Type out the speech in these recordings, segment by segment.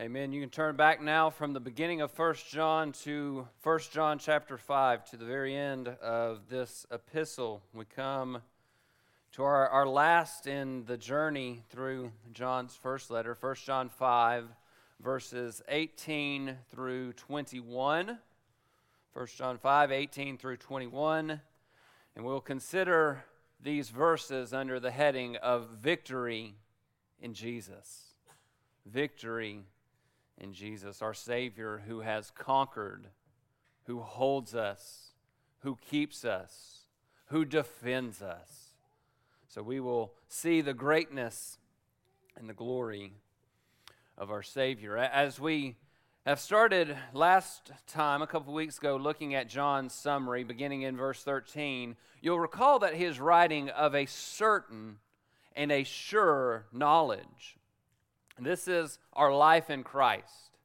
Amen. You can turn back now from the beginning of 1 John to 1 John chapter 5 to the very end of this epistle. We come to our, our last in the journey through John's first letter, 1 John 5, verses 18 through 21. 1 John 5, 18 through 21. And we'll consider these verses under the heading of victory in Jesus. Victory in Jesus, our Savior who has conquered, who holds us, who keeps us, who defends us. So we will see the greatness and the glory of our Savior. As we have started last time, a couple weeks ago, looking at John's summary, beginning in verse 13, you'll recall that he is writing of a certain and a sure knowledge. This is our life in Christ.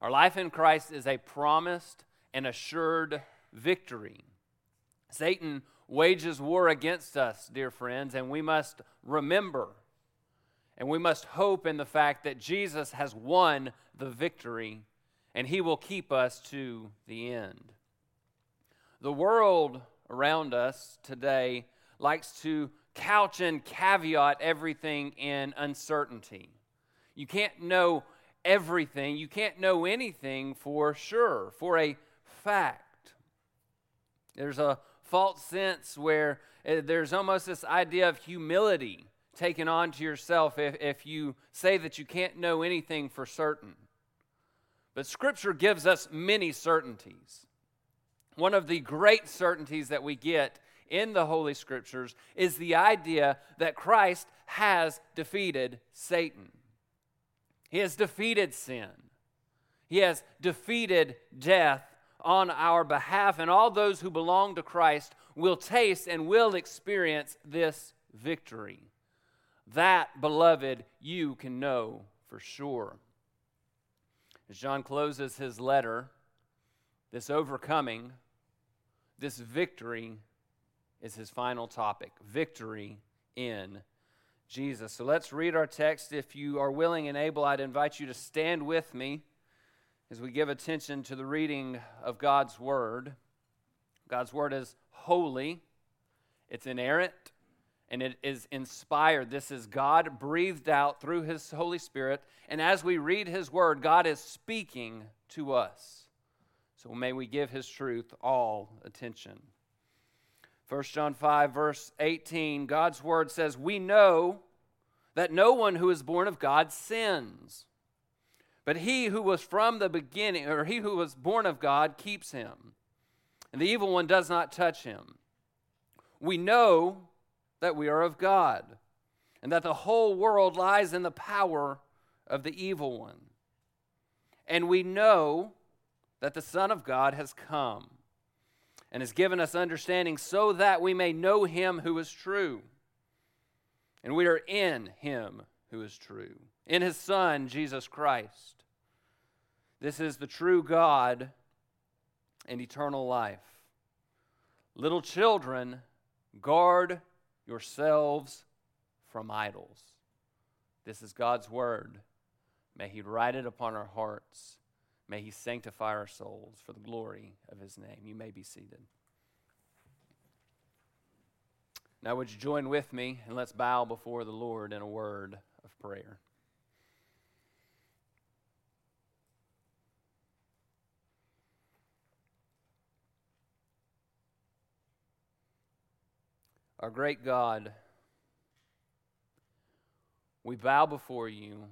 Our life in Christ is a promised and assured victory. Satan wages war against us, dear friends, and we must remember and we must hope in the fact that Jesus has won the victory and he will keep us to the end. The world around us today likes to couch and caveat everything in uncertainty. You can't know everything, you can't know anything for sure, for a fact. There's a false sense where eh, there's almost this idea of humility taken on to yourself if, if you say that you can't know anything for certain. But Scripture gives us many certainties. One of the great certainties that we get in the Holy Scriptures is the idea that Christ has defeated Satan. He has defeated sin. He has defeated death on our behalf, and all those who belong to Christ will taste and will experience this victory. That, beloved, you can know for sure. As John closes his letter, this overcoming, this victory is his final topic victory in Jesus. So let's read our text. If you are willing and able, I'd invite you to stand with me as we give attention to the reading of God's Word. God's Word is holy, it's inerrant, and it is inspired. This is God breathed out through His Holy Spirit. And as we read His Word, God is speaking to us. So may we give His truth all attention. 1 John 5, verse 18, God's word says, We know that no one who is born of God sins. But he who was from the beginning, or he who was born of God, keeps him. And the evil one does not touch him. We know that we are of God, and that the whole world lies in the power of the evil one. And we know that the Son of God has come and has given us understanding so that we may know him who is true. And we are in him who is true, in his Son, Jesus Christ. This is the true God and eternal life. Little children, guard yourselves from idols. This is God's word. May He write it upon our hearts May he sanctify our souls for the glory of his name. You may be seated. Now, would you join with me and let's bow before the Lord in a word of prayer? Our great God, we bow before you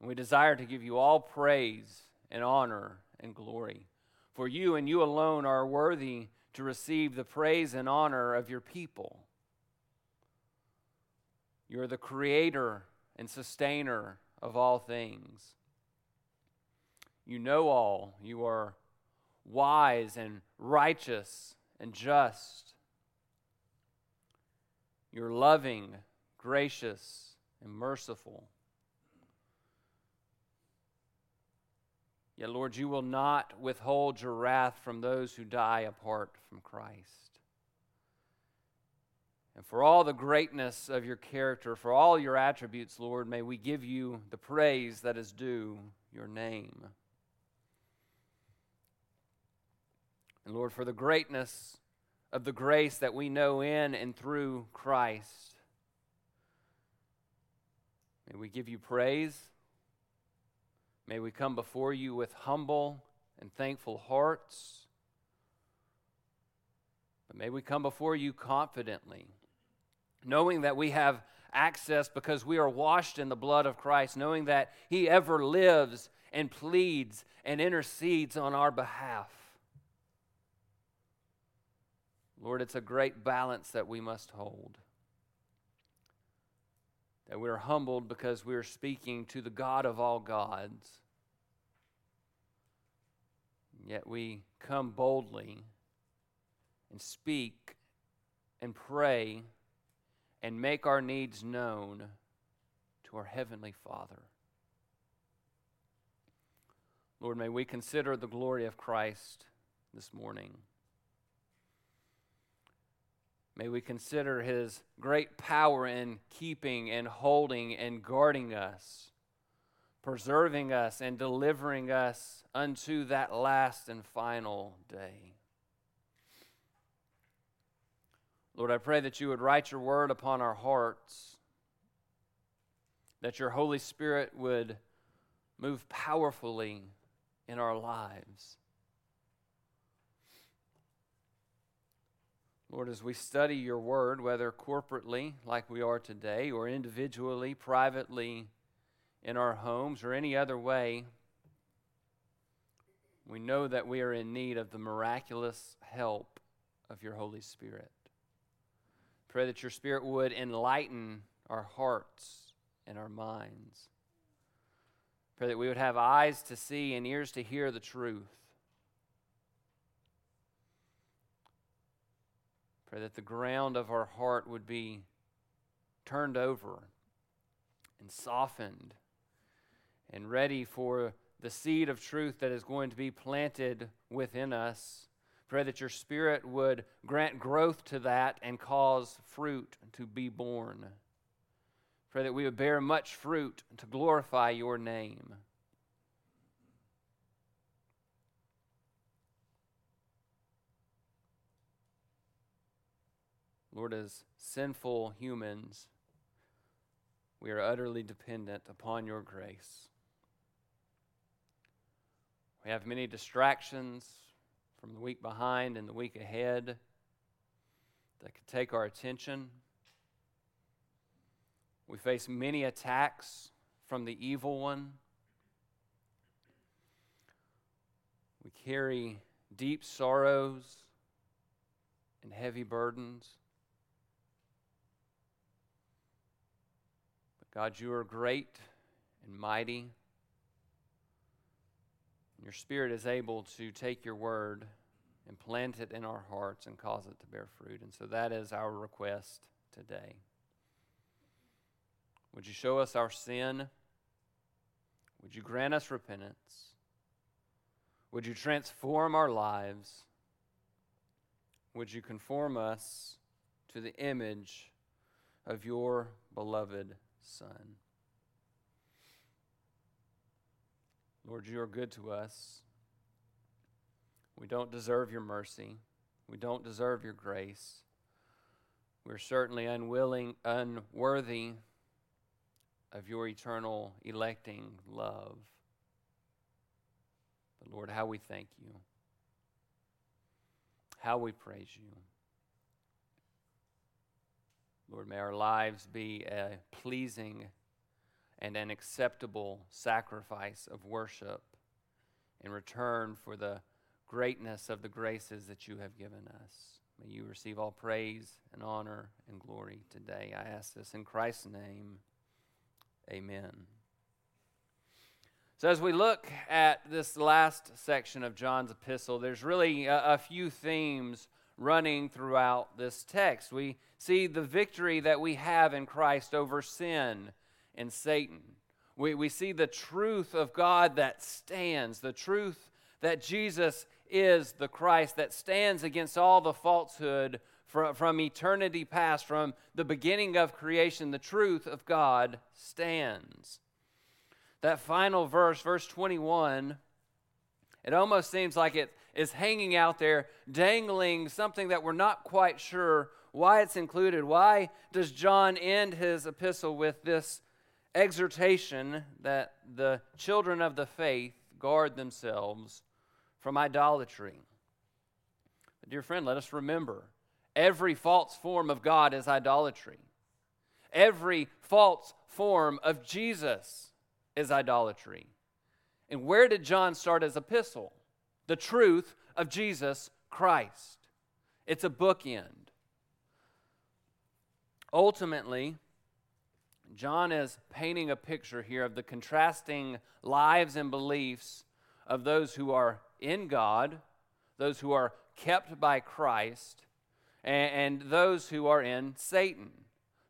and we desire to give you all praise and honor and glory. For you and you alone are worthy to receive the praise and honor of your people. You're the creator and sustainer of all things. You know all. You are wise and righteous and just. You're loving, gracious, and merciful. Yet, Lord, you will not withhold your wrath from those who die apart from Christ. And for all the greatness of your character, for all your attributes, Lord, may we give you the praise that is due your name. And Lord, for the greatness of the grace that we know in and through Christ, may we give you praise. May we come before you with humble and thankful hearts. But may we come before you confidently knowing that we have access because we are washed in the blood of Christ, knowing that He ever lives and pleads and intercedes on our behalf. Lord, it's a great balance that we must hold. That we are humbled because we are speaking to the God of all gods. Yet we come boldly and speak and pray and make our needs known to our Heavenly Father. Lord, may we consider the glory of Christ this morning. May we consider his great power in keeping and holding and guarding us, preserving us and delivering us unto that last and final day. Lord, I pray that you would write your word upon our hearts, that your Holy Spirit would move powerfully in our lives. Lord, as we study your word, whether corporately, like we are today, or individually, privately, in our homes, or any other way, we know that we are in need of the miraculous help of your Holy Spirit. Pray that your Spirit would enlighten our hearts and our minds. Pray that we would have eyes to see and ears to hear the truth. Pray that the ground of our heart would be turned over and softened and ready for the seed of truth that is going to be planted within us Pray that your Spirit would grant growth to that and cause fruit to be born. Pray that we would bear much fruit to glorify your name. Lord, as sinful humans, we are utterly dependent upon your grace. We have many distractions from the week behind and the week ahead that could take our attention. We face many attacks from the evil one. We carry deep sorrows and heavy burdens. God, you are great and mighty. Your Spirit is able to take your word and plant it in our hearts and cause it to bear fruit. And so that is our request today. Would you show us our sin? Would you grant us repentance? Would you transform our lives? Would you conform us to the image of your beloved Son? Lord, you are good to us. We don't deserve your mercy. We don't deserve your grace. We're certainly unwilling, unworthy of your eternal electing love. But Lord, how we thank you. How we praise you. Lord, may our lives be a pleasing and an acceptable sacrifice of worship in return for the greatness of the graces that you have given us. May you receive all praise and honor and glory today. I ask this in Christ's name. Amen. So, as we look at this last section of John's epistle, there's really a, a, few themes running throughout this text. We see the victory that we have in Christ over sin and Satan. We, we see the truth of God that stands, the truth that Jesus is the Christ that stands against all the falsehood from, from eternity past, from the beginning of creation, the truth of God stands. That final verse, verse 21, it almost seems like it is hanging out there, dangling something that we're not quite sure why it's included. Why does John end his epistle with this exhortation that the children of the faith guard themselves from idolatry? Dear friend, let us remember every false form of God is idolatry. Every false form of Jesus is idolatry. And where did John start his epistle? The truth of Jesus Christ. It's a bookend. Ultimately, John is painting a picture here of the contrasting lives and beliefs of those who are in God, those who are kept by Christ, and, and those who are in Satan,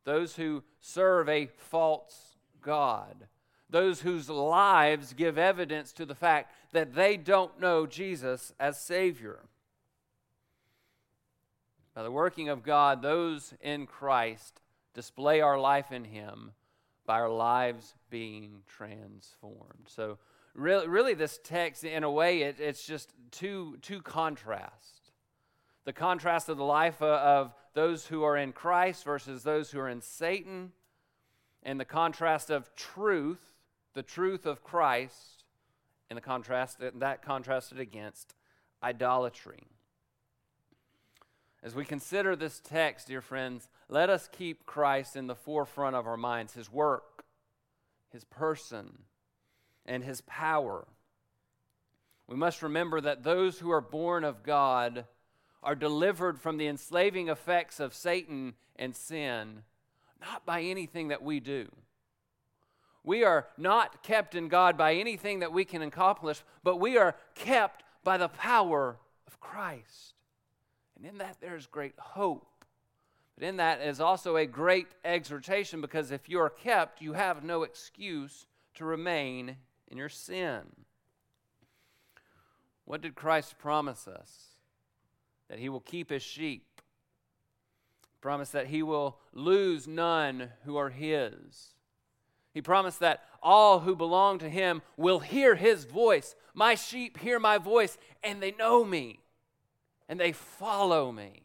those who serve a false God, those whose lives give evidence to the fact that they don't know Jesus as Savior. By the working of God, those in Christ display our life in Him by our lives being transformed. So, really, really this text, in a way, it, it's just two, two contrasts the contrast of the life of those who are in Christ versus those who are in Satan, and the contrast of truth, the truth of Christ, and the contrast that contrasted against idolatry. As we consider this text, dear friends, let us keep Christ in the forefront of our minds, his work, his person, and his power. We must remember that those who are born of God are delivered from the enslaving effects of Satan and sin, not by anything that we do. We are not kept in God by anything that we can accomplish, but we are kept by the power of Christ. And in that, there is great hope. But in that is also a great exhortation because if you are kept, you have no excuse to remain in your sin. What did Christ promise us? That he will keep his sheep. Promise that he will lose none who are his. He promised that all who belong to him will hear his voice. My sheep hear my voice, and they know me and they follow me.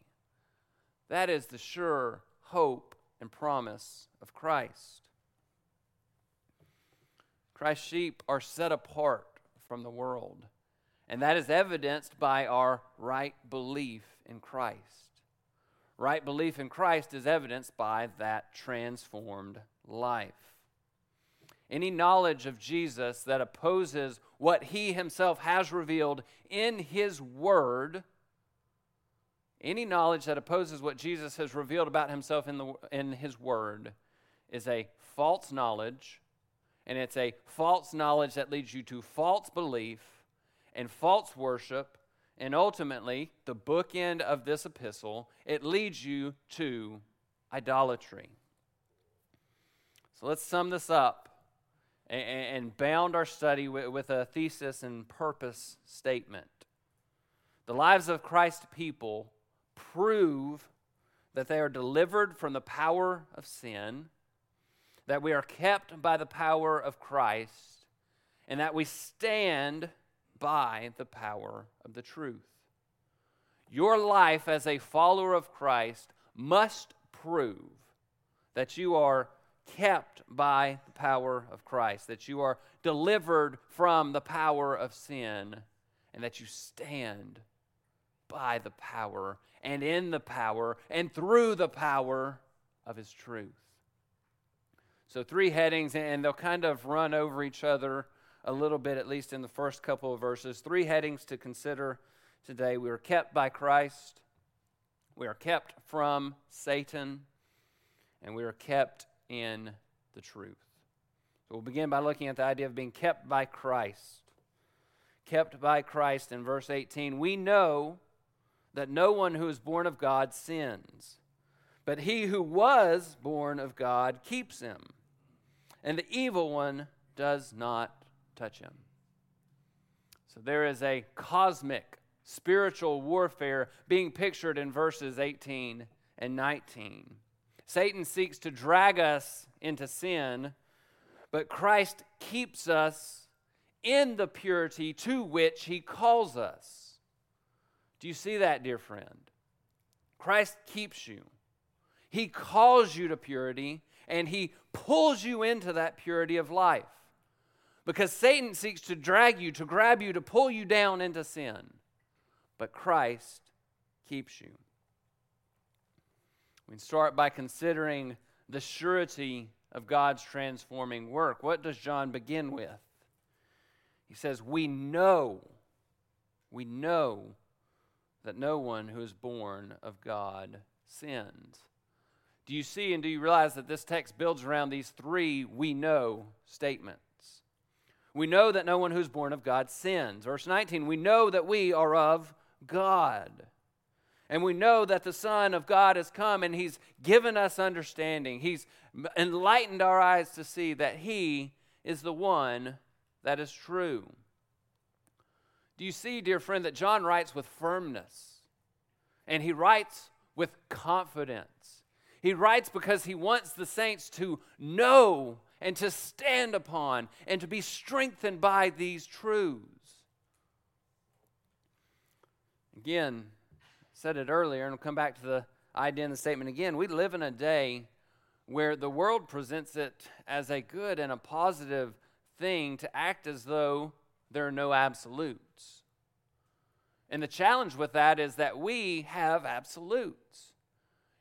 That is the sure hope and promise of Christ. Christ's sheep are set apart from the world, and that is evidenced by our right belief in Christ. Right belief in Christ is evidenced by that transformed life. Any knowledge of Jesus that opposes what he himself has revealed in his word any knowledge that opposes what Jesus has revealed about himself in, the, in his word is a false knowledge, and it's a false knowledge that leads you to false belief and false worship, and ultimately, the bookend of this epistle, it leads you to idolatry. So let's sum this up and, bound our study with, a thesis and purpose statement. The lives of Christ people prove that they are delivered from the power of sin, that we are kept by the power of Christ, and that we stand by the power of the truth. Your life as a follower of Christ must prove that you are kept by the power of Christ, that you are delivered from the power of sin, and that you stand by the power and in the power and through the power of his truth. So, three headings, and they'll kind of run over each other a little bit, at least in the first couple of verses. Three headings to consider today. We are kept by Christ, we are kept from Satan, and we are kept in the truth. So, we'll begin by looking at the idea of being kept by Christ. Kept by Christ in verse 18. We know that no one who is born of God sins, but he who was born of God keeps him, and the evil one does not touch him. So there is a cosmic spiritual warfare being pictured in verses 18 and 19. Satan seeks to drag us into sin, but Christ keeps us in the purity to which he calls us. Do you see that, dear friend? Christ keeps you. He calls you to purity and he pulls you into that purity of life. Because Satan seeks to drag you, to grab you, to pull you down into sin. But Christ keeps you. We start by considering the surety of God's transforming work. What does John begin with? He says, We know, we know that no one who is born of God sins. Do you see and do you realize that this text builds around these three we know statements? We know that no one who's born of God sins. Verse 19, we know that we are of God. And we know that the Son of God has come and He's given us understanding. He's enlightened our eyes to see that He is the one that is true. Do you see, dear friend, that John writes with firmness and he writes with confidence? He writes because he wants the saints to know and to stand upon and to be strengthened by these truths. Again, said it earlier, and we'll come back to the idea in the statement again. We live in a day where the world presents it as a good and a positive thing to act as though there are no absolutes. And the challenge with that is that we have absolutes.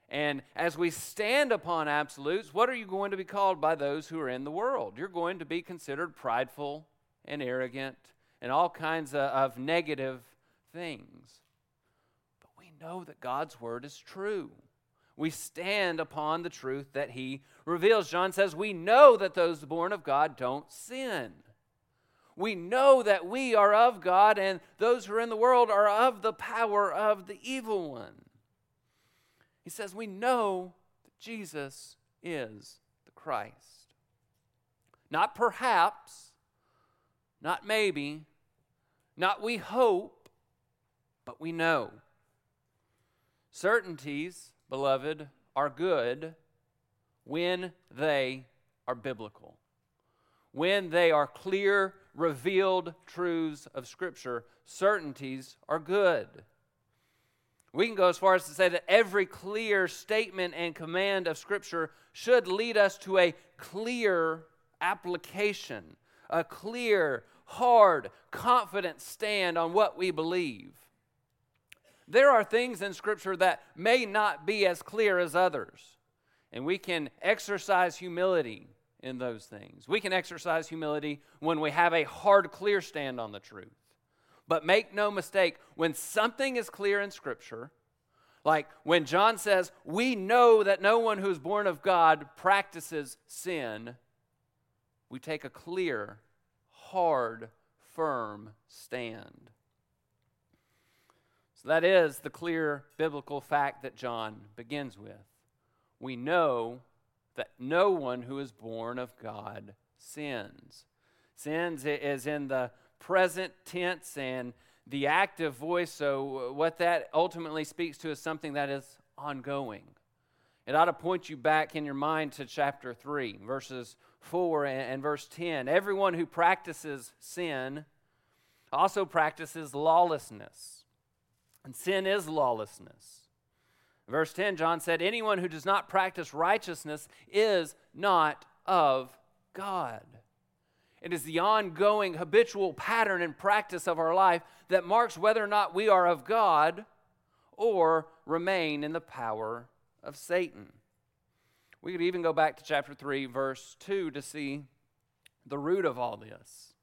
And as we stand upon absolutes, what are you going to be called by those who are in the world? You're going to be considered prideful and arrogant and all kinds of, of negative things. Know that God's word is true. We stand upon the truth that he reveals. John says, We know that those born of God don't sin. We know that we are of God, and those who are in the world are of the power of the evil one. He says, We know that Jesus is the Christ. Not perhaps, not maybe, not we hope, but we know. Certainties, beloved, are good when they are biblical, when they are clear, revealed truths of Scripture. Certainties are good. We can go as far as to say that every clear statement and command of Scripture should lead us to a clear application, a clear, hard, confident stand on what we believe. There are things in Scripture that may not be as clear as others, and we can exercise humility in those things. We can exercise humility when we have a hard, clear stand on the truth. But make no mistake, when something is clear in Scripture, like when John says, We know that no one who's born of God practices sin, we take a clear, hard, firm stand. That is the clear biblical fact that John begins with. We know that no one who is born of God sins. Sins is in the present tense and the active voice. So, what that ultimately speaks to is something that is ongoing. It ought to point you back in your mind to chapter 3, verses 4 and, verse 10. Everyone who practices sin also practices lawlessness. And sin is lawlessness. Verse 10, John said, Anyone who does not practice righteousness is not of God. It is the ongoing habitual pattern and practice of our life that marks whether or not we are of God or remain in the power of Satan. We could even go back to chapter 3, verse 2 to see the root of all this.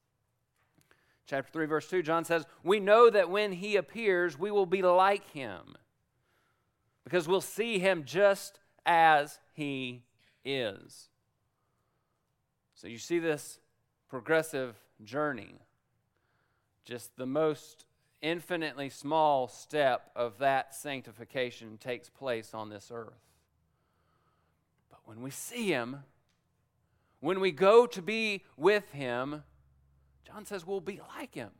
Chapter 3, verse 2, John says, We know that when he appears, we will be like him because we'll see him just as he is. So you see this progressive journey. Just the most infinitely small step of that sanctification takes place on this earth. But when we see Him, when we go to be with Him, John says we'll be like Him.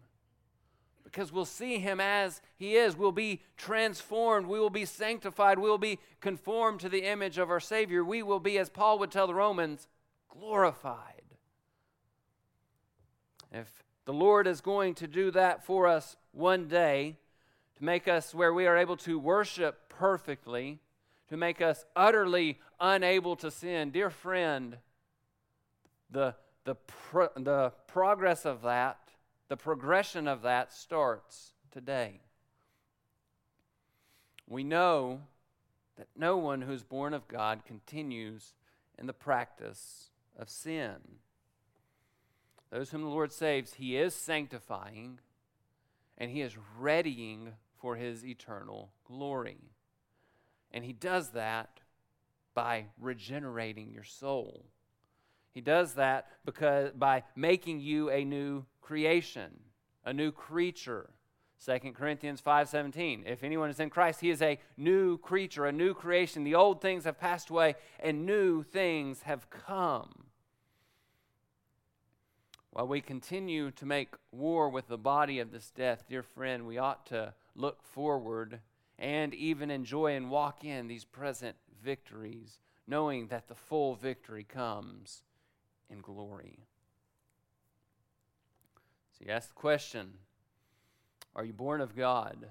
because we'll see him as he is. We'll be transformed. We will be sanctified. We will be conformed to the image of our Savior. We will be, as Paul would tell the Romans, glorified. If the Lord is going to do that for us one day, to make us where we are able to worship perfectly, to make us utterly unable to sin, dear friend, the, the, pro- the progress of that the progression of that starts today. We know that no one who's born of God continues in the practice of sin. Those whom the Lord saves, He is sanctifying and He is readying for His eternal glory. And He does that by regenerating your soul. He does that because by making you a new creation, a new creature. 2 Corinthians 5:17 If anyone is in Christ he is a new creature, a new creation. The old things have passed away and new things have come. While we continue to make war with the body of this death, dear friend, we ought to look forward and even enjoy and walk in these present victories, knowing that the full victory comes in glory. So you ask the question Are you born of God?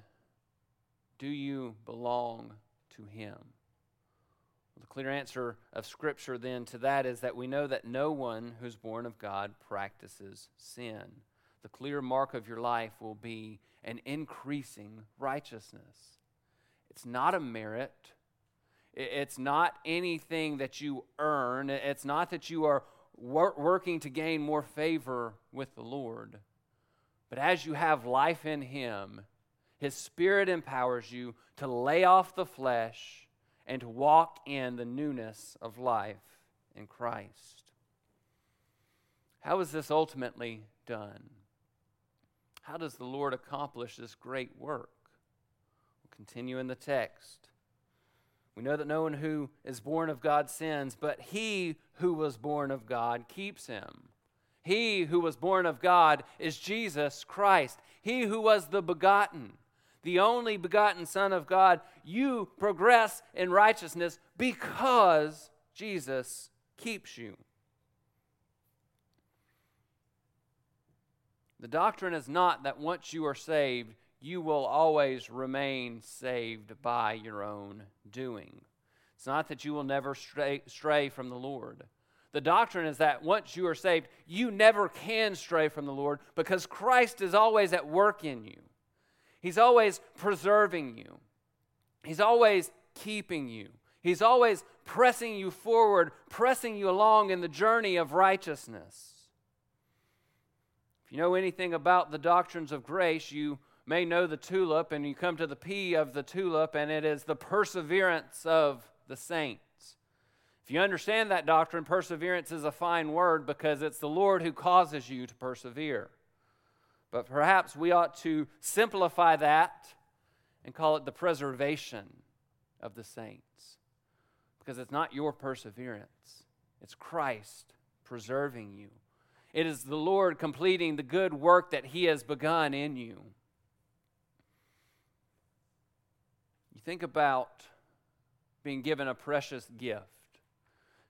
Do you belong to Him? Well, the clear answer of Scripture then to that is that we know that no one who's born of God practices sin. The clear mark of your life will be an increasing righteousness. It's not a merit. It's not anything that you earn. It's not that you are wor- working to gain more favor with the Lord. But as you have life in Him, His Spirit empowers you to lay off the flesh and to walk in the newness of life in Christ. How is this ultimately done? How does the Lord accomplish this great work? We'll continue in the text. We know that no one who is born of God sins, but he who was born of God keeps him. He who was born of God is Jesus Christ. He who was the begotten, the only begotten Son of God. You progress in righteousness because Jesus keeps you. The doctrine is not that once you are saved, you will always remain saved by your own doing. It's not that you will never stray, stray from the Lord. The doctrine is that once you are saved, you never can stray from the Lord because Christ is always at work in you. He's always preserving you, He's always keeping you, He's always pressing you forward, pressing you along in the journey of righteousness. If you know anything about the doctrines of grace, you may know the tulip, and you come to the P of the tulip, and it is the perseverance of the saints. If you understand that doctrine, perseverance is a fine word because it's the Lord who causes you to persevere. But perhaps we ought to simplify that and call it the preservation of the saints. Because it's not your perseverance, it's Christ preserving you. It is the Lord completing the good work that He has begun in you. Think about being given a precious gift.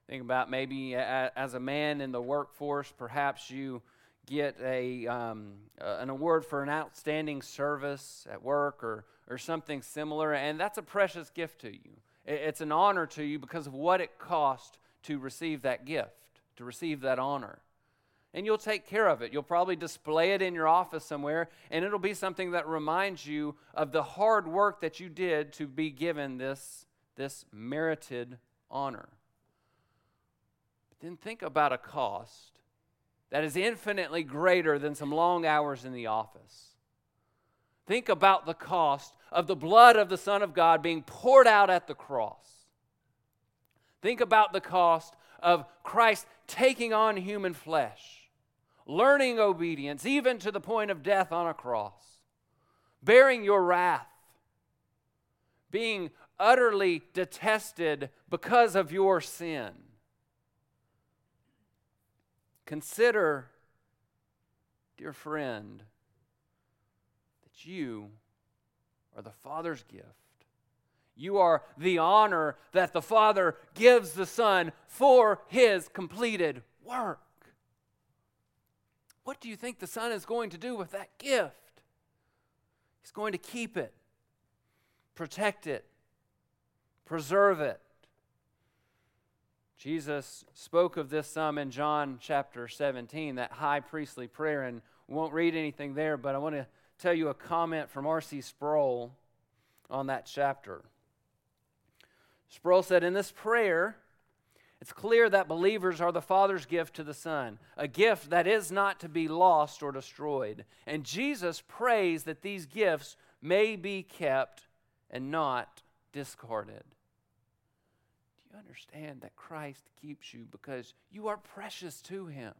Think about maybe as a man in the workforce, perhaps you get a, um, an award for an outstanding service at work or, or something similar, and that's a precious gift to you. It's an honor to you because of what it cost to receive that gift, to receive that honor and you'll take care of it. You'll probably display it in your office somewhere, and it'll be something that reminds you of the hard work that you did to be given this, this merited honor. But then think about a cost that is infinitely greater than some long hours in the office. Think about the cost of the blood of the Son of God being poured out at the cross. Think about the cost of Christ taking on human flesh learning obedience, even to the point of death on a cross, bearing your wrath, being utterly detested because of your sin. Consider, dear friend, that you are the Father's gift. You are the honor that the Father gives the Son for his completed work. What do you think the Son is going to do with that gift? He's going to keep it, protect it, preserve it. Jesus spoke of this some in John chapter 17, that high priestly prayer, and won't read anything there, but I want to tell you a comment from R.C. Sproul on that chapter. Sproul said, In this prayer, it's clear that believers are the Father's gift to the Son, a gift that is not to be lost or destroyed. And Jesus prays that these gifts may be kept and not discarded. Do you understand that Christ keeps you because you are precious to Him?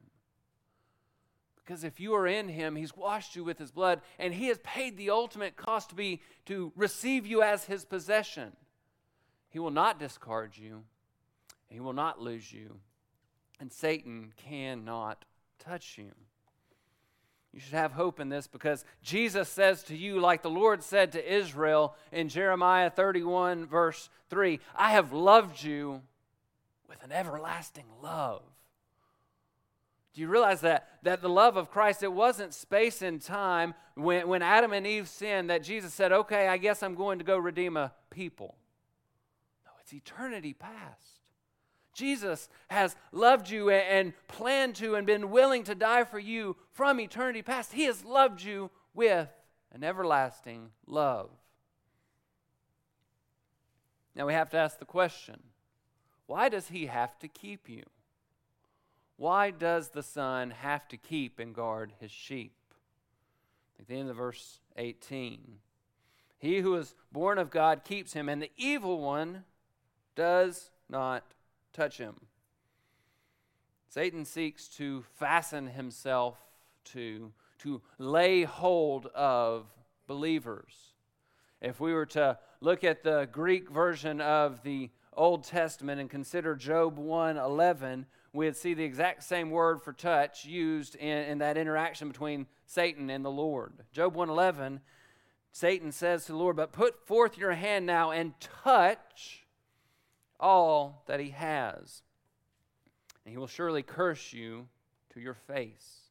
Because if you are in him, he's washed you with his blood, and he has paid the ultimate cost to be to receive you as his possession. He will not discard you, he will not lose you, and Satan cannot touch you. You should have hope in this because Jesus says to you, like the Lord said to Israel in Jeremiah 31, verse 3, I have loved you with an everlasting love. Do you realize that? That the love of Christ, it wasn't space and time when, when Adam and Eve sinned that Jesus said, okay, I guess I'm going to go redeem a people. No, it's eternity past. Jesus has loved you and planned to and been willing to die for you from eternity past. He has loved you with an everlasting love. Now we have to ask the question why does he have to keep you? Why does the son have to keep and guard his sheep? At the end of verse 18. He who is born of God keeps him, and the evil one does not touch him. Satan seeks to fasten himself to, to lay hold of believers. If we were to look at the Greek version of the Old Testament and consider Job 1:11, we'd see the exact same word for touch used in, in that interaction between Satan and the Lord. Job 1:11, Satan says to the Lord, "But put forth your hand now and touch all that he has, and he will surely curse you to your face."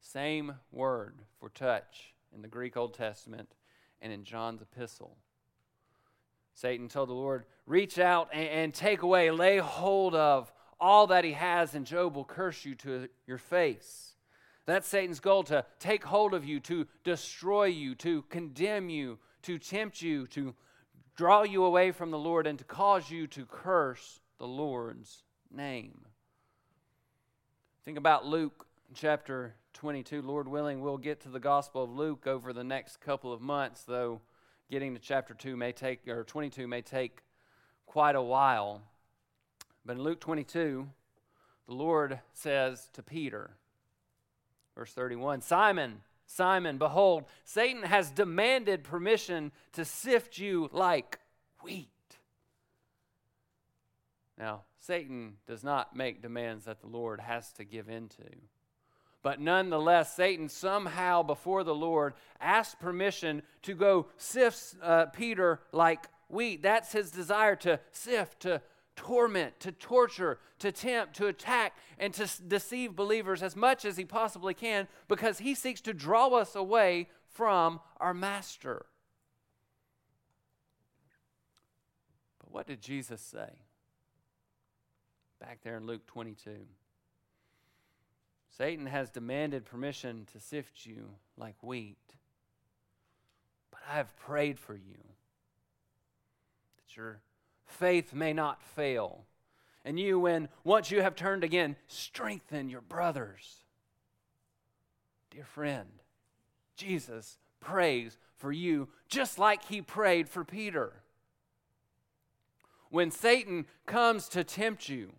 Same word for touch in the Greek Old Testament and in John's epistle. Satan told the Lord, Reach out and, and, take away, lay hold of all that he has, and Job will curse you to your face. That's Satan's goal to take hold of you, to destroy you, to condemn you, to tempt you, to draw you away from the Lord, and to cause you to curse the Lord's name. Think about Luke chapter 22. Lord willing, we'll get to the Gospel of Luke over the next couple of months, though getting to chapter 2 may take, or 22 may take quite a while. But in Luke 22, the Lord says to Peter, verse 31, Simon, Simon, behold, Satan has demanded permission to sift you like wheat. Now, Satan does not make demands that the Lord has to give into. But nonetheless, Satan somehow before the Lord asked permission to go sift uh, Peter like wheat. That's his desire to sift, to torment, to torture, to tempt, to attack, and to deceive believers as much as he possibly can because he seeks to draw us away from our master. But what did Jesus say? Back there in Luke 22. Satan has demanded permission to sift you like wheat, but I have prayed for you that your faith may not fail. And you, when once you have turned again, strengthen your brothers. Dear friend, Jesus prays for you just like he prayed for Peter. When Satan comes to tempt you,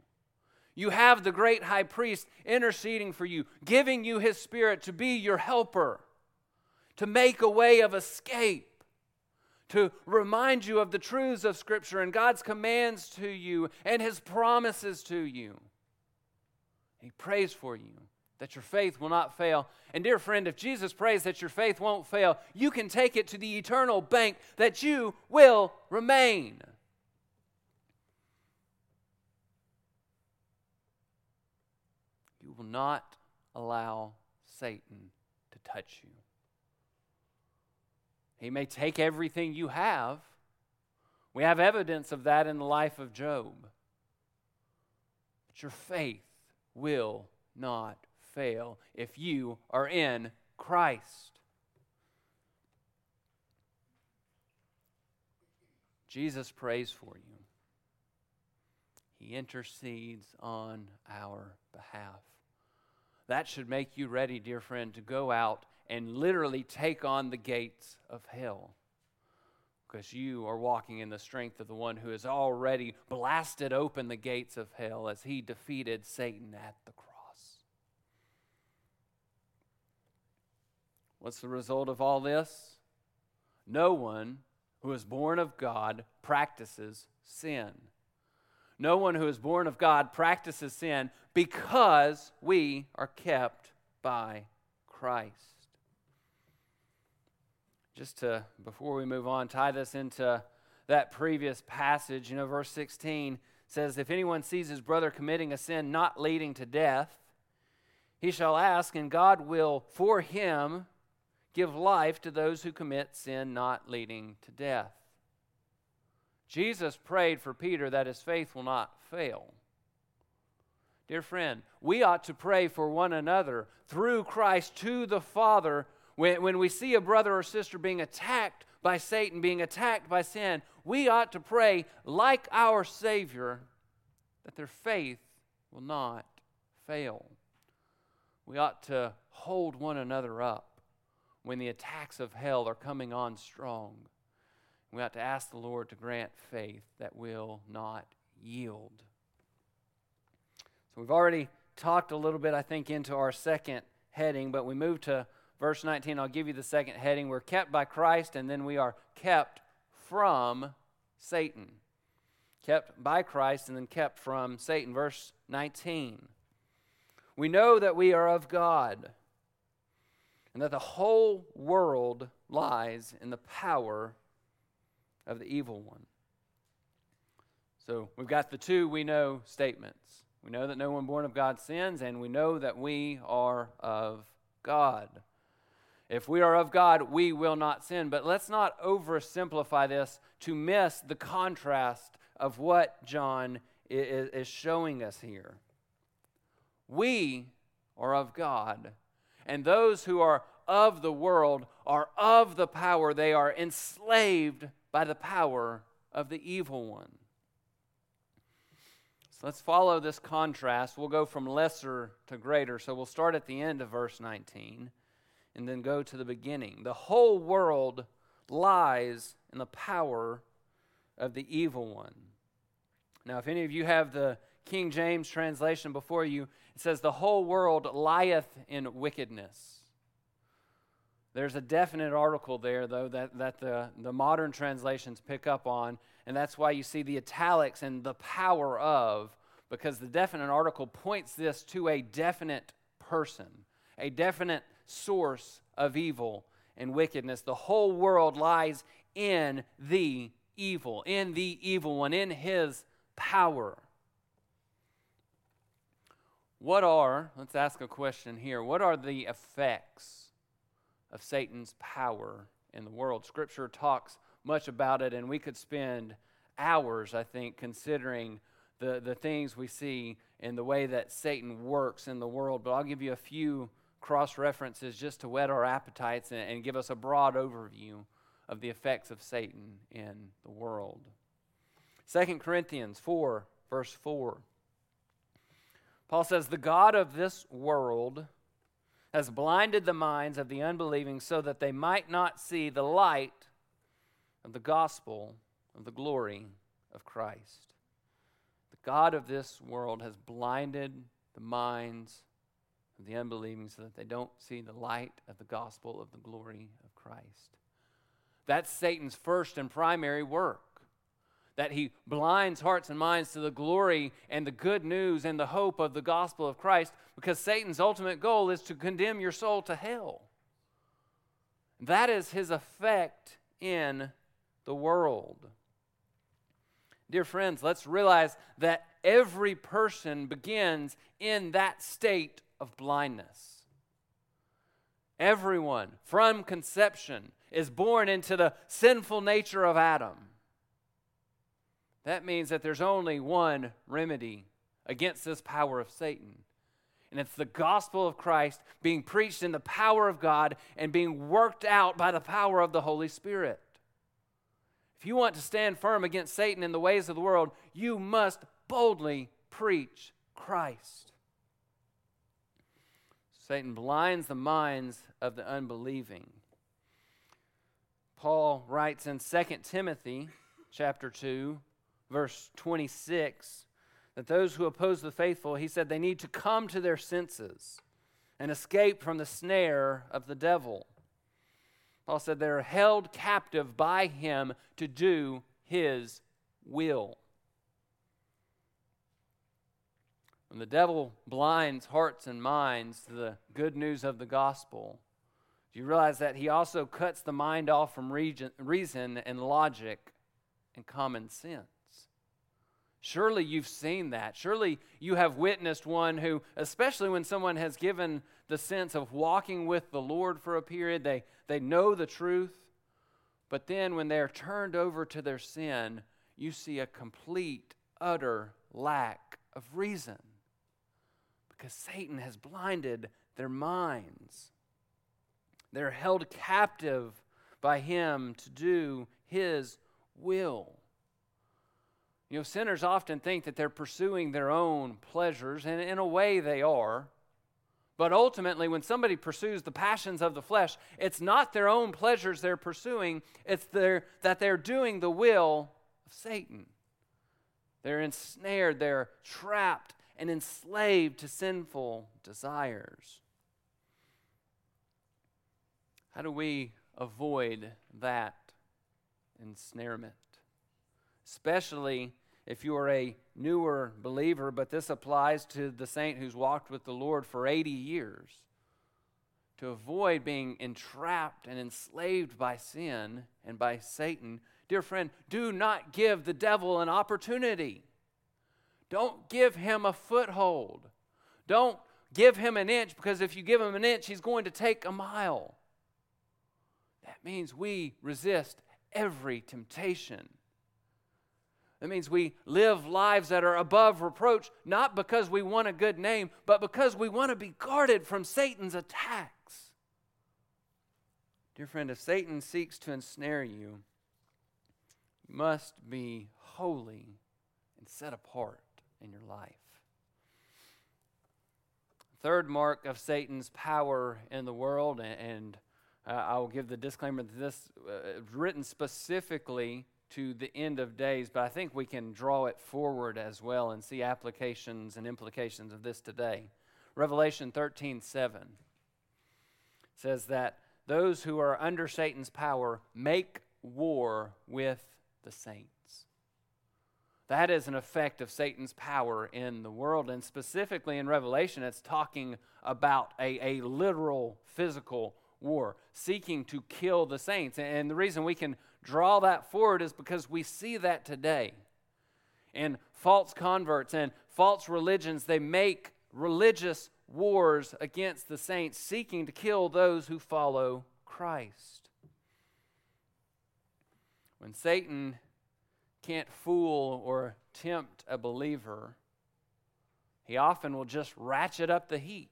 you have the great high priest interceding for you, giving you his spirit to be your helper, to make a way of escape to remind you of the truths of Scripture and God's commands to you and His promises to you. He prays for you that your faith will not fail. And, dear friend, if Jesus prays that your faith won't fail, you can take it to the eternal bank that you will remain. You will not allow Satan to touch you. He may take everything you have. We have evidence of that in the life of Job. But your faith will not fail if you are in Christ. Jesus prays for you. He intercedes on our behalf. That should make you ready, dear friend, to go out and literally take on the gates of hell. Because you are walking in the strength of the one who has already blasted open the gates of hell as he defeated Satan at the cross. What's the result of all this? No one who is born of God practices sin. No one who is born of God practices sin because we are kept by Christ. Just to, before we move on, tie this into that previous passage. You know, verse 16 says, If anyone sees his brother committing a sin not leading to death, he shall ask, and God will for him give life to those who commit sin not leading to death. Jesus prayed for Peter that his faith will not fail. Dear friend, we ought to pray for one another through Christ to the Father. When, when we see a brother or sister being attacked by Satan, being attacked by sin, we ought to pray like our Savior that their faith will not fail. We ought to hold one another up when the attacks of hell are coming on strong. We ought to ask the Lord to grant faith that will not yield. So we've already talked a little bit, I think, into our second heading, but we move to verse 19. I'll give you the second heading. We're kept by Christ, and then we are kept from Satan. Kept by Christ, and then kept from Satan. Verse 19. We know that we are of God and that the whole world lies in the power of the evil one. So we've got the two we know statements. We know that no one born of God sins, and we know that we are of God. If we are of God, we will not sin. But let's not oversimplify this to miss the contrast of what John is showing us here. We are of God and those who are of the world are of the power. They are enslaved by the power of the evil one. So let's follow this contrast. We'll go from lesser to greater. So we'll start at the end of verse 19 and then go to the beginning. The whole world lies in the power of the evil one. Now, if any of you have the King James translation before you, it says, The whole world lieth in wickedness. There's a definite article there, though, that, that the, the modern translations pick up on, and that's why you see the italics and the power of, because the definite article points this to a definite person, a definite source of evil and wickedness. The whole world lies in the evil, in the evil one, in his power. What are, let's ask a question here, what are the effects of Satan's power in the world? Scripture talks much about it, and we could spend hours, I think, considering the, the things we see in the way that Satan works in the world. But I'll give you a few cross references just to whet our appetites and, and give us a broad overview of the effects of Satan in the world. 2 Corinthians 4, verse 4. Paul says, The God of this world has blinded the minds of the unbelieving so that they might not see the light of the gospel of the glory of Christ. The God of this world has blinded the minds of the unbelieving so that they don't see the light of the gospel of the glory of Christ. That's Satan's first and primary work. that he blinds hearts and minds to the glory and the good news and the hope of the gospel of Christ because Satan's ultimate goal is to condemn your soul to hell. That is his effect in the world. Dear friends, let's realize that every person begins in that state of blindness. Everyone from conception is born into the sinful nature of Adam. That means that there's only one remedy against this power of Satan. And it's the gospel of Christ being preached in the power of God and being worked out by the power of the Holy Spirit. If you want to stand firm against Satan in the ways of the world, you must boldly preach Christ. Satan blinds the minds of the unbelieving. Paul writes in 2 Timothy chapter 2 verse 26 that those who oppose the faithful, he said, they need to come to their senses and escape from the snare of the devil. Paul said they're held captive by him to do his will. When the devil blinds hearts and minds to the good news of the gospel, do you realize that he also cuts the mind off from reason and logic and common sense? Surely you've seen that. Surely you have witnessed one who, especially when someone has given the sense of walking with the Lord for a period, they, they know the truth. But then when they're turned over to their sin, you see a complete, utter lack of reason. Because Satan has blinded their minds. They're held captive by him to do his will. You know, sinners often think that they're pursuing their own pleasures, and in a way they are. But ultimately, when somebody pursues the passions of the flesh, it's not their own pleasures they're pursuing, it's their, that they're doing the will of Satan. They're ensnared, they're trapped and enslaved to sinful desires. How do we avoid that ensnarement? especially if you are a newer believer, but this applies to the saint who's walked with the Lord for 80 years. To avoid being entrapped and enslaved by sin and by Satan, dear friend, do not give the devil an opportunity. Don't give him a foothold. Don't give him an inch because if you give him an inch, he's going to take a mile. That means we resist every temptation that means we live lives that are above reproach, not because we want a good name, but because we want to be guarded from Satan's attacks. Dear friend, if Satan seeks to ensnare you, you must be holy and set apart in your life. Third mark of Satan's power in the world, and uh, I will give the disclaimer that this uh, written specifically to the end of days, but I think we can draw it forward as well and see applications and implications of this today. Revelation 13 7 says that those who are under Satan's power make war with the saints. That is an effect of Satan's power in the world. And specifically in Revelation, it's talking about a, a literal physical war, seeking to kill the saints. And the reason we can draw that forward is because we see that today. And false converts and false religions, they make religious wars against the saints, seeking to kill those who follow Christ. When Satan can't fool or tempt a believer, he often will just ratchet up the heat.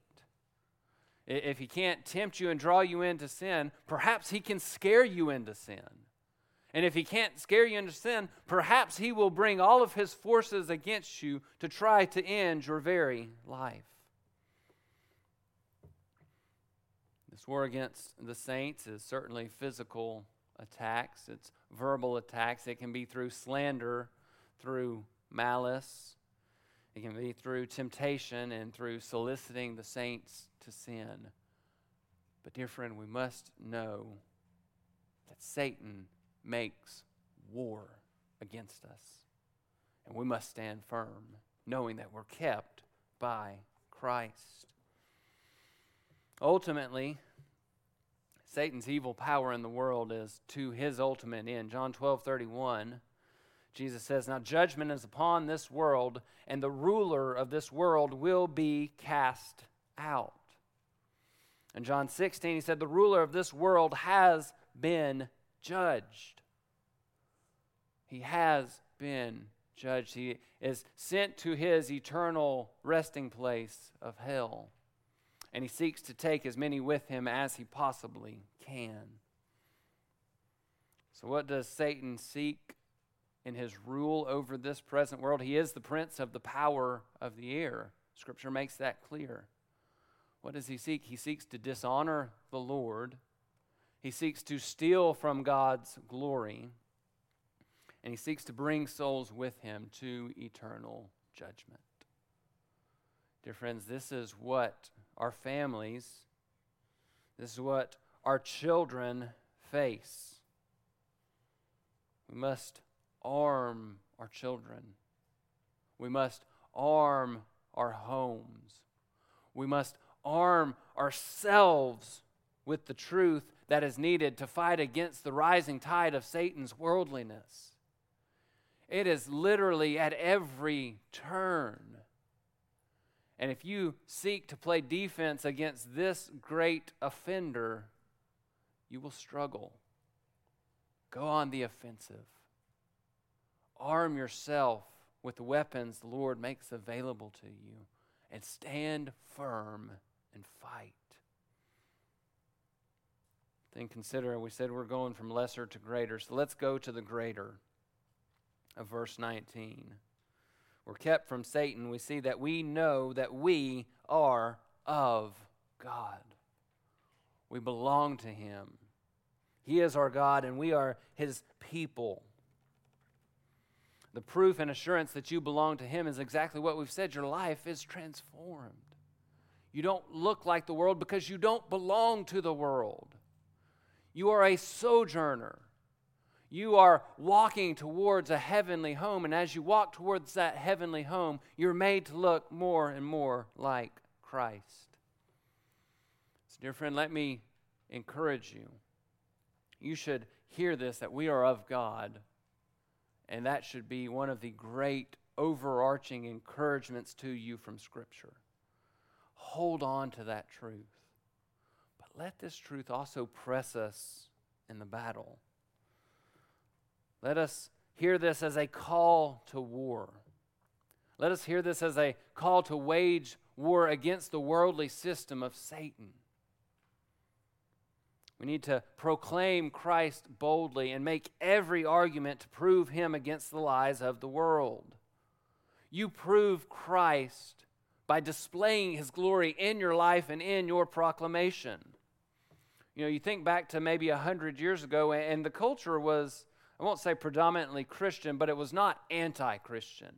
If he can't tempt you and draw you into sin, perhaps he can scare you into sin. And if he can't scare you into sin, perhaps he will bring all of his forces against you to try to end your very life. This war against the saints is certainly physical attacks, it's verbal attacks. It can be through slander, through malice, it can be through temptation and through soliciting the saints to sin. But, dear friend, we must know that Satan makes war against us. And we must stand firm, knowing that we're kept by Christ. Ultimately, Satan's evil power in the world is to his ultimate end. John 12 31, Jesus says, Now judgment is upon this world, and the ruler of this world will be cast out. In John 16, he said, The ruler of this world has been judged. He has been judged. He is sent to his eternal resting place of hell. And he seeks to take as many with him as he possibly can. So, what does Satan seek in his rule over this present world? He is the prince of the power of the air. Scripture makes that clear. What does he seek? He seeks to dishonor the Lord, he seeks to steal from God's glory and he seeks to bring souls with him to eternal judgment. Dear friends, this is what our families, this is what our children face. We must arm our children. We must arm our homes. We must arm ourselves with the truth that is needed to fight against the rising tide of Satan's worldliness. It is literally at every turn. And if you seek to play defense against this great offender, you will struggle. Go on the offensive. Arm yourself with the weapons the Lord makes available to you and stand firm and fight. Then consider, we said we're going from lesser to greater, so let's go to the greater of verse 19. We're kept from Satan. We see that we know that we are of God. We belong to Him. He is our God, and we are His people. The proof and assurance that you belong to Him is exactly what we've said. Your life is transformed. You don't look like the world because you don't belong to the world. You are a sojourner you are walking towards a heavenly home. And as you walk towards that heavenly home, you're made to look more and more like Christ. So, dear friend, let me encourage you. You should hear this that we are of God. And that should be one of the great overarching encouragements to you from Scripture. Hold on to that truth. But let this truth also press us in the battle. Let us hear this as a call to war. Let us hear this as a call to wage war against the worldly system of Satan. We need to proclaim Christ boldly and make every argument to prove him against the lies of the world. You prove Christ by displaying his glory in your life and in your proclamation. You know, you think back to maybe a hundred years ago, and the culture was I won't say predominantly Christian, but it was not anti Christian.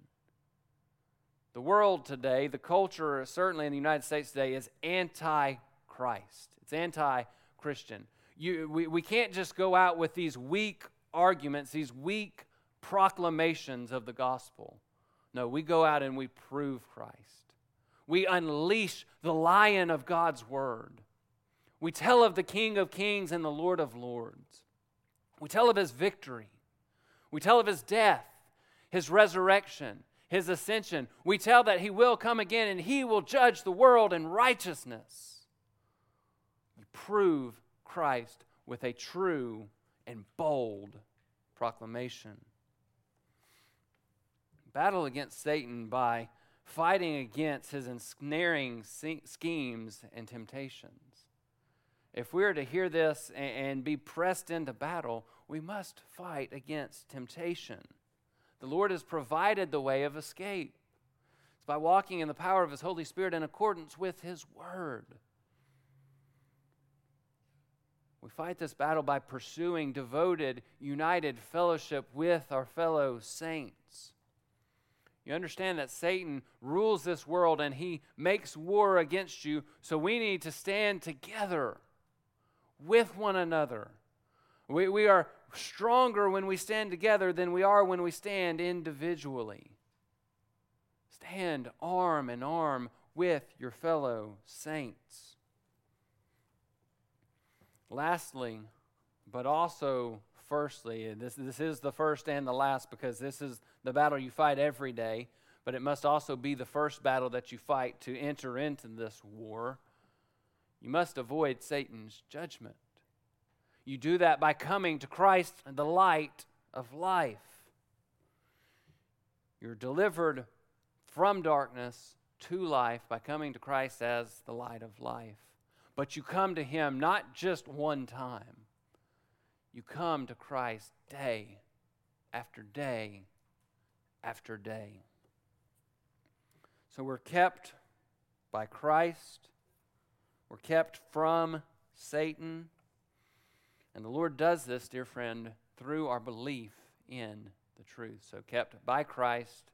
The world today, the culture, certainly in the United States today, is anti Christ. It's anti Christian. We, we can't just go out with these weak arguments, these weak proclamations of the gospel. No, we go out and we prove Christ. We unleash the lion of God's word. We tell of the King of kings and the Lord of lords. We tell of his victory. We tell of his death, his resurrection, his ascension. We tell that he will come again and he will judge the world in righteousness. We prove Christ with a true and bold proclamation. Battle against Satan by fighting against his ensnaring schemes and temptations. If we are to hear this and be pressed into battle, we must fight against temptation. The Lord has provided the way of escape. It's by walking in the power of His Holy Spirit in accordance with His Word. We fight this battle by pursuing devoted, united fellowship with our fellow saints. You understand that Satan rules this world and he makes war against you, so we need to stand together with one another, We, we are stronger when we stand together than we are when we stand individually. Stand arm in arm with your fellow saints. Lastly, but also firstly, this, this is the first and the last because this is the battle you fight every day, but it must also be the first battle that you fight to enter into this war. You must avoid Satan's judgment. You do that by coming to Christ, the light of life. You're delivered from darkness to life by coming to Christ as the light of life. But you come to Him not just one time, you come to Christ day after day after day. So we're kept by Christ, we're kept from Satan. And the Lord does this, dear friend, through our belief in the truth. So, kept by Christ,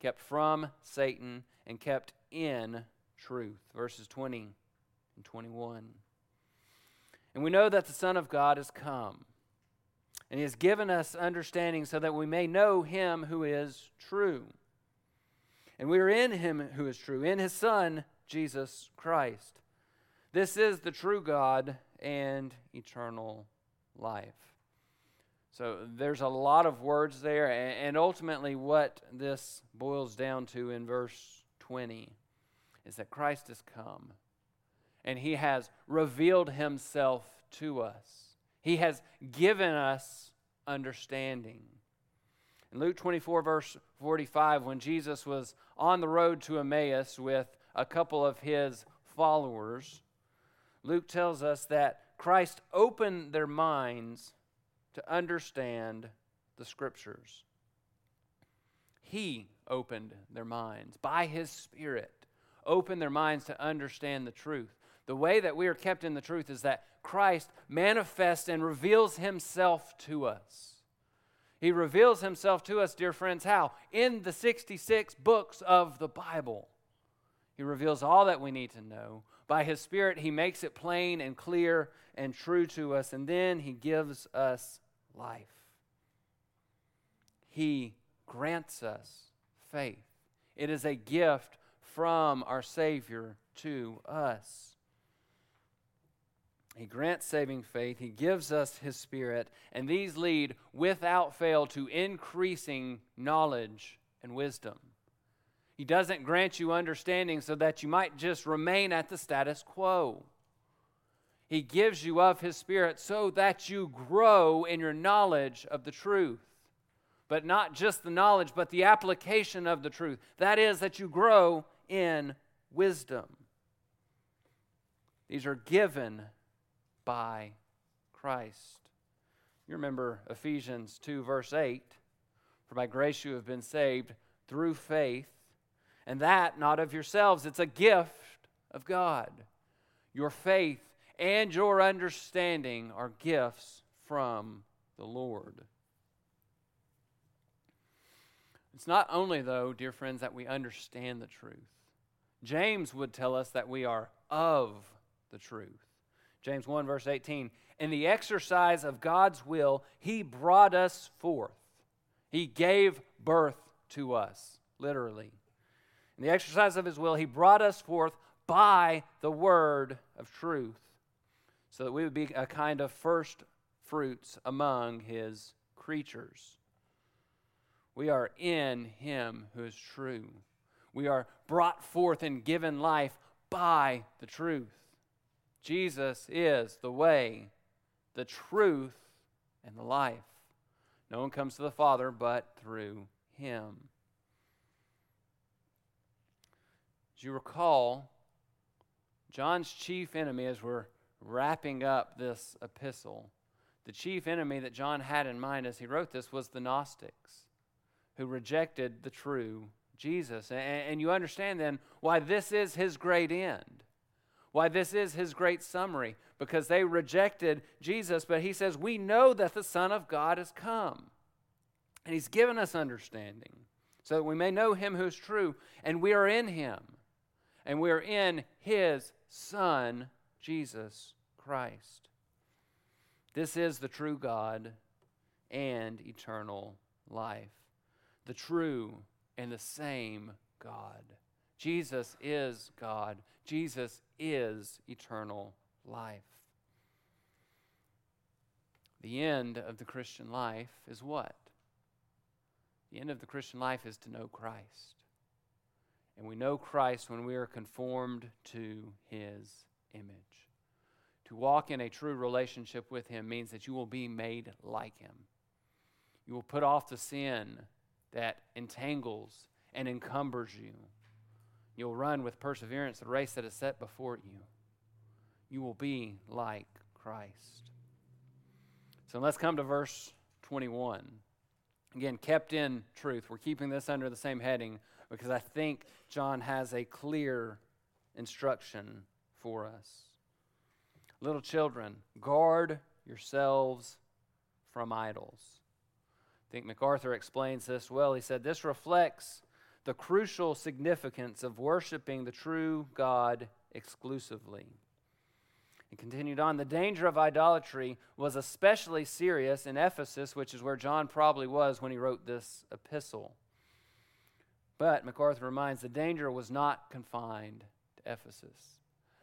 kept from Satan, and kept in truth. Verses 20 and 21. And we know that the Son of God has come, and He has given us understanding so that we may know Him who is true. And we are in Him who is true, in His Son, Jesus Christ. This is the true God and eternal life. So there's a lot of words there, and ultimately, what this boils down to in verse 20 is that Christ has come and he has revealed himself to us. He has given us understanding. In Luke 24, verse 45, when Jesus was on the road to Emmaus with a couple of his followers, Luke tells us that Christ opened their minds to understand the scriptures. He opened their minds by his Spirit, opened their minds to understand the truth. The way that we are kept in the truth is that Christ manifests and reveals himself to us. He reveals himself to us, dear friends, how? In the 66 books of the Bible. He reveals all that we need to know. By his Spirit, he makes it plain and clear and true to us, and then he gives us life. He grants us faith. It is a gift from our Savior to us. He grants saving faith. He gives us His Spirit, and these lead without fail to increasing knowledge and wisdom. He doesn't grant you understanding so that you might just remain at the status quo. He gives you of His Spirit so that you grow in your knowledge of the truth. But not just the knowledge, but the application of the truth. That is, that you grow in wisdom. These are given by Christ. You remember Ephesians 2, verse 8 For by grace you have been saved through faith, and that not of yourselves, it's a gift of God. Your faith and your understanding are gifts from the Lord. It's not only, though, dear friends, that we understand the truth. James would tell us that we are of the truth. James 1, verse 18. In the exercise of God's will, He brought us forth. He gave birth to us, literally. In the exercise of His will, He brought us forth by the word of truth so that we would be a kind of first fruits among his creatures. We are in him who is true. We are brought forth and given life by the truth. Jesus is the way, the truth, and the life. No one comes to the Father but through him. You recall, John's chief enemy, as we're wrapping up this epistle, the chief enemy that John had in mind as he wrote this was the Gnostics, who rejected the true Jesus. And, and, you understand then why this is his great end, why this is his great summary, because they rejected Jesus. But he says, We know that the Son of God has come, and he's given us understanding so that we may know him who is true, and we are in him, and we are in his Son, Jesus Christ. This is the true God and eternal life. The true and the same God. Jesus is God. Jesus is eternal life. The end of the Christian life is what? The end of the Christian life is to know Christ. And we know Christ when we are conformed to his image. To walk in a true relationship with him means that you will be made like him. You will put off the sin that entangles and encumbers you. You'll run with perseverance the race that is set before you. You will be like Christ. So let's come to verse 21. Again, kept in truth. We're keeping this under the same heading because I think John has a clear instruction for us. Little children, guard yourselves from idols. I think MacArthur explains this well. He said, This reflects the crucial significance of worshiping the true God exclusively. He continued on the danger of idolatry was especially serious in Ephesus, which is where John probably was when he wrote this epistle. But MacArthur reminds the danger was not confined to Ephesus.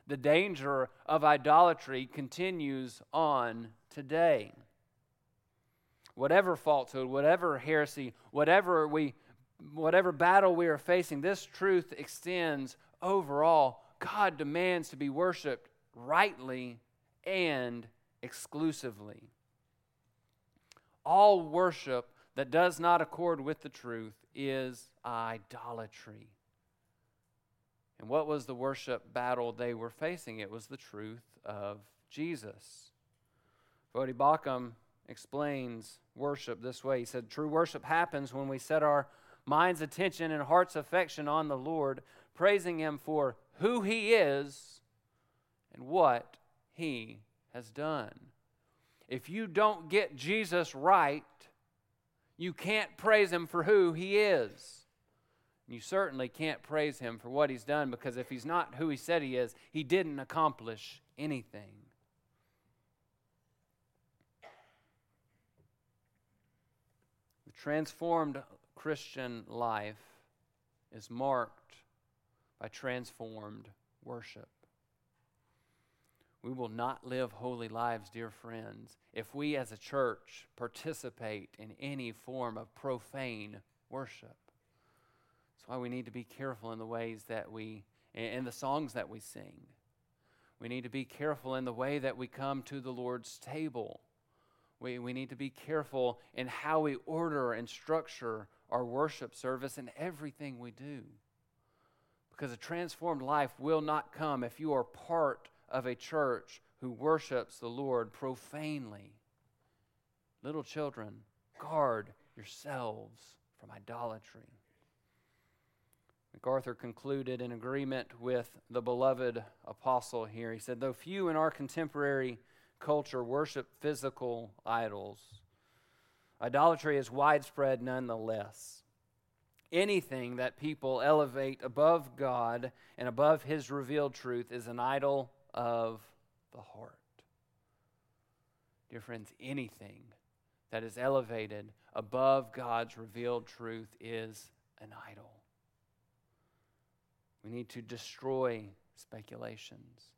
The danger of idolatry continues on today. Whatever falsehood, whatever heresy, whatever we whatever battle we are facing, this truth extends overall. God demands to be worshiped rightly and exclusively. All worship that does not accord with the truth is idolatry. And what was the worship battle they were facing? It was the truth of Jesus. Voddie Baucham explains worship this way. He said, True worship happens when we set our mind's attention and heart's affection on the Lord, praising Him for who He is and what he has done. If you don't get Jesus right, you can't praise him for who he is. You certainly can't praise him for what he's done because if he's not who he said he is, he didn't accomplish anything. The transformed Christian life is marked by transformed worship. We will not live holy lives, dear friends, if we as a church participate in any form of profane worship. That's why we need to be careful in the ways that we, in the songs that we sing. We need to be careful in the way that we come to the Lord's table. We, we need to be careful in how we order and structure our worship service and everything we do. Because a transformed life will not come if you are part of a church who worships the Lord profanely. Little children, guard yourselves from idolatry. MacArthur concluded in agreement with the beloved apostle here. He said, Though few in our contemporary culture worship physical idols, idolatry is widespread nonetheless. Anything that people elevate above God and above His revealed truth is an idol of the heart. Dear friends, anything that is elevated above God's revealed truth is an idol. We need to destroy speculations.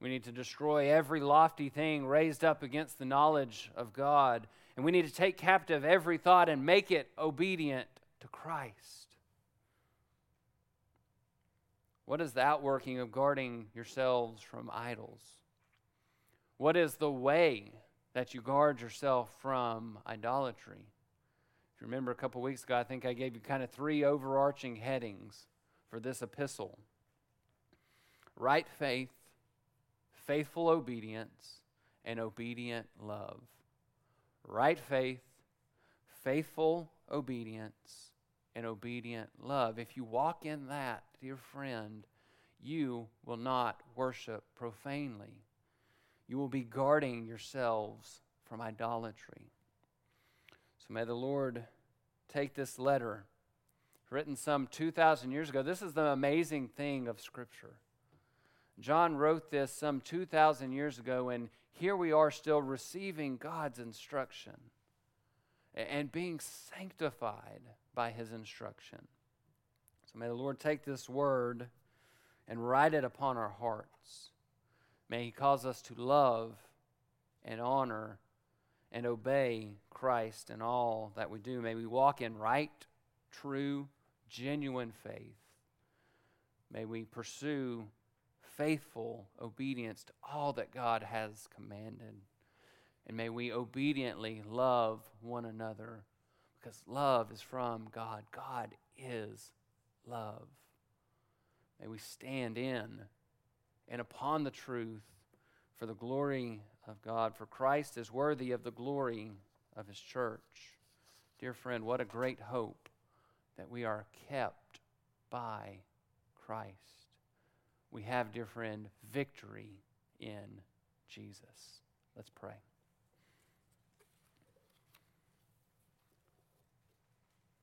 We need to destroy every lofty thing raised up against the knowledge of God. And we need to take captive every thought and make it obedient to Christ. What is the outworking of guarding yourselves from idols? What is the way that you guard yourself from idolatry? If you remember a couple weeks ago, I think I gave you kind of three overarching headings for this epistle right faith, faithful obedience, and obedient love. Right faith, faithful obedience, and obedient love. If you walk in that, dear friend, you will not worship profanely. You will be guarding yourselves from idolatry. So may the Lord take this letter, written some 2,000 years ago. This is the amazing thing of Scripture. John wrote this some 2,000 years ago, and here we are still receiving God's instruction and being sanctified by his instruction. So may the Lord take this word and write it upon our hearts. May he cause us to love and honor and obey Christ in all that we do. May we walk in right, true, genuine faith. May we pursue faithful obedience to all that God has commanded. And may we obediently love one another because love is from God. God is love. May we stand in and upon the truth for the glory of God, for Christ is worthy of the glory of his church. Dear friend, what a great hope that we are kept by Christ. We have, dear friend, victory in Jesus. Let's pray.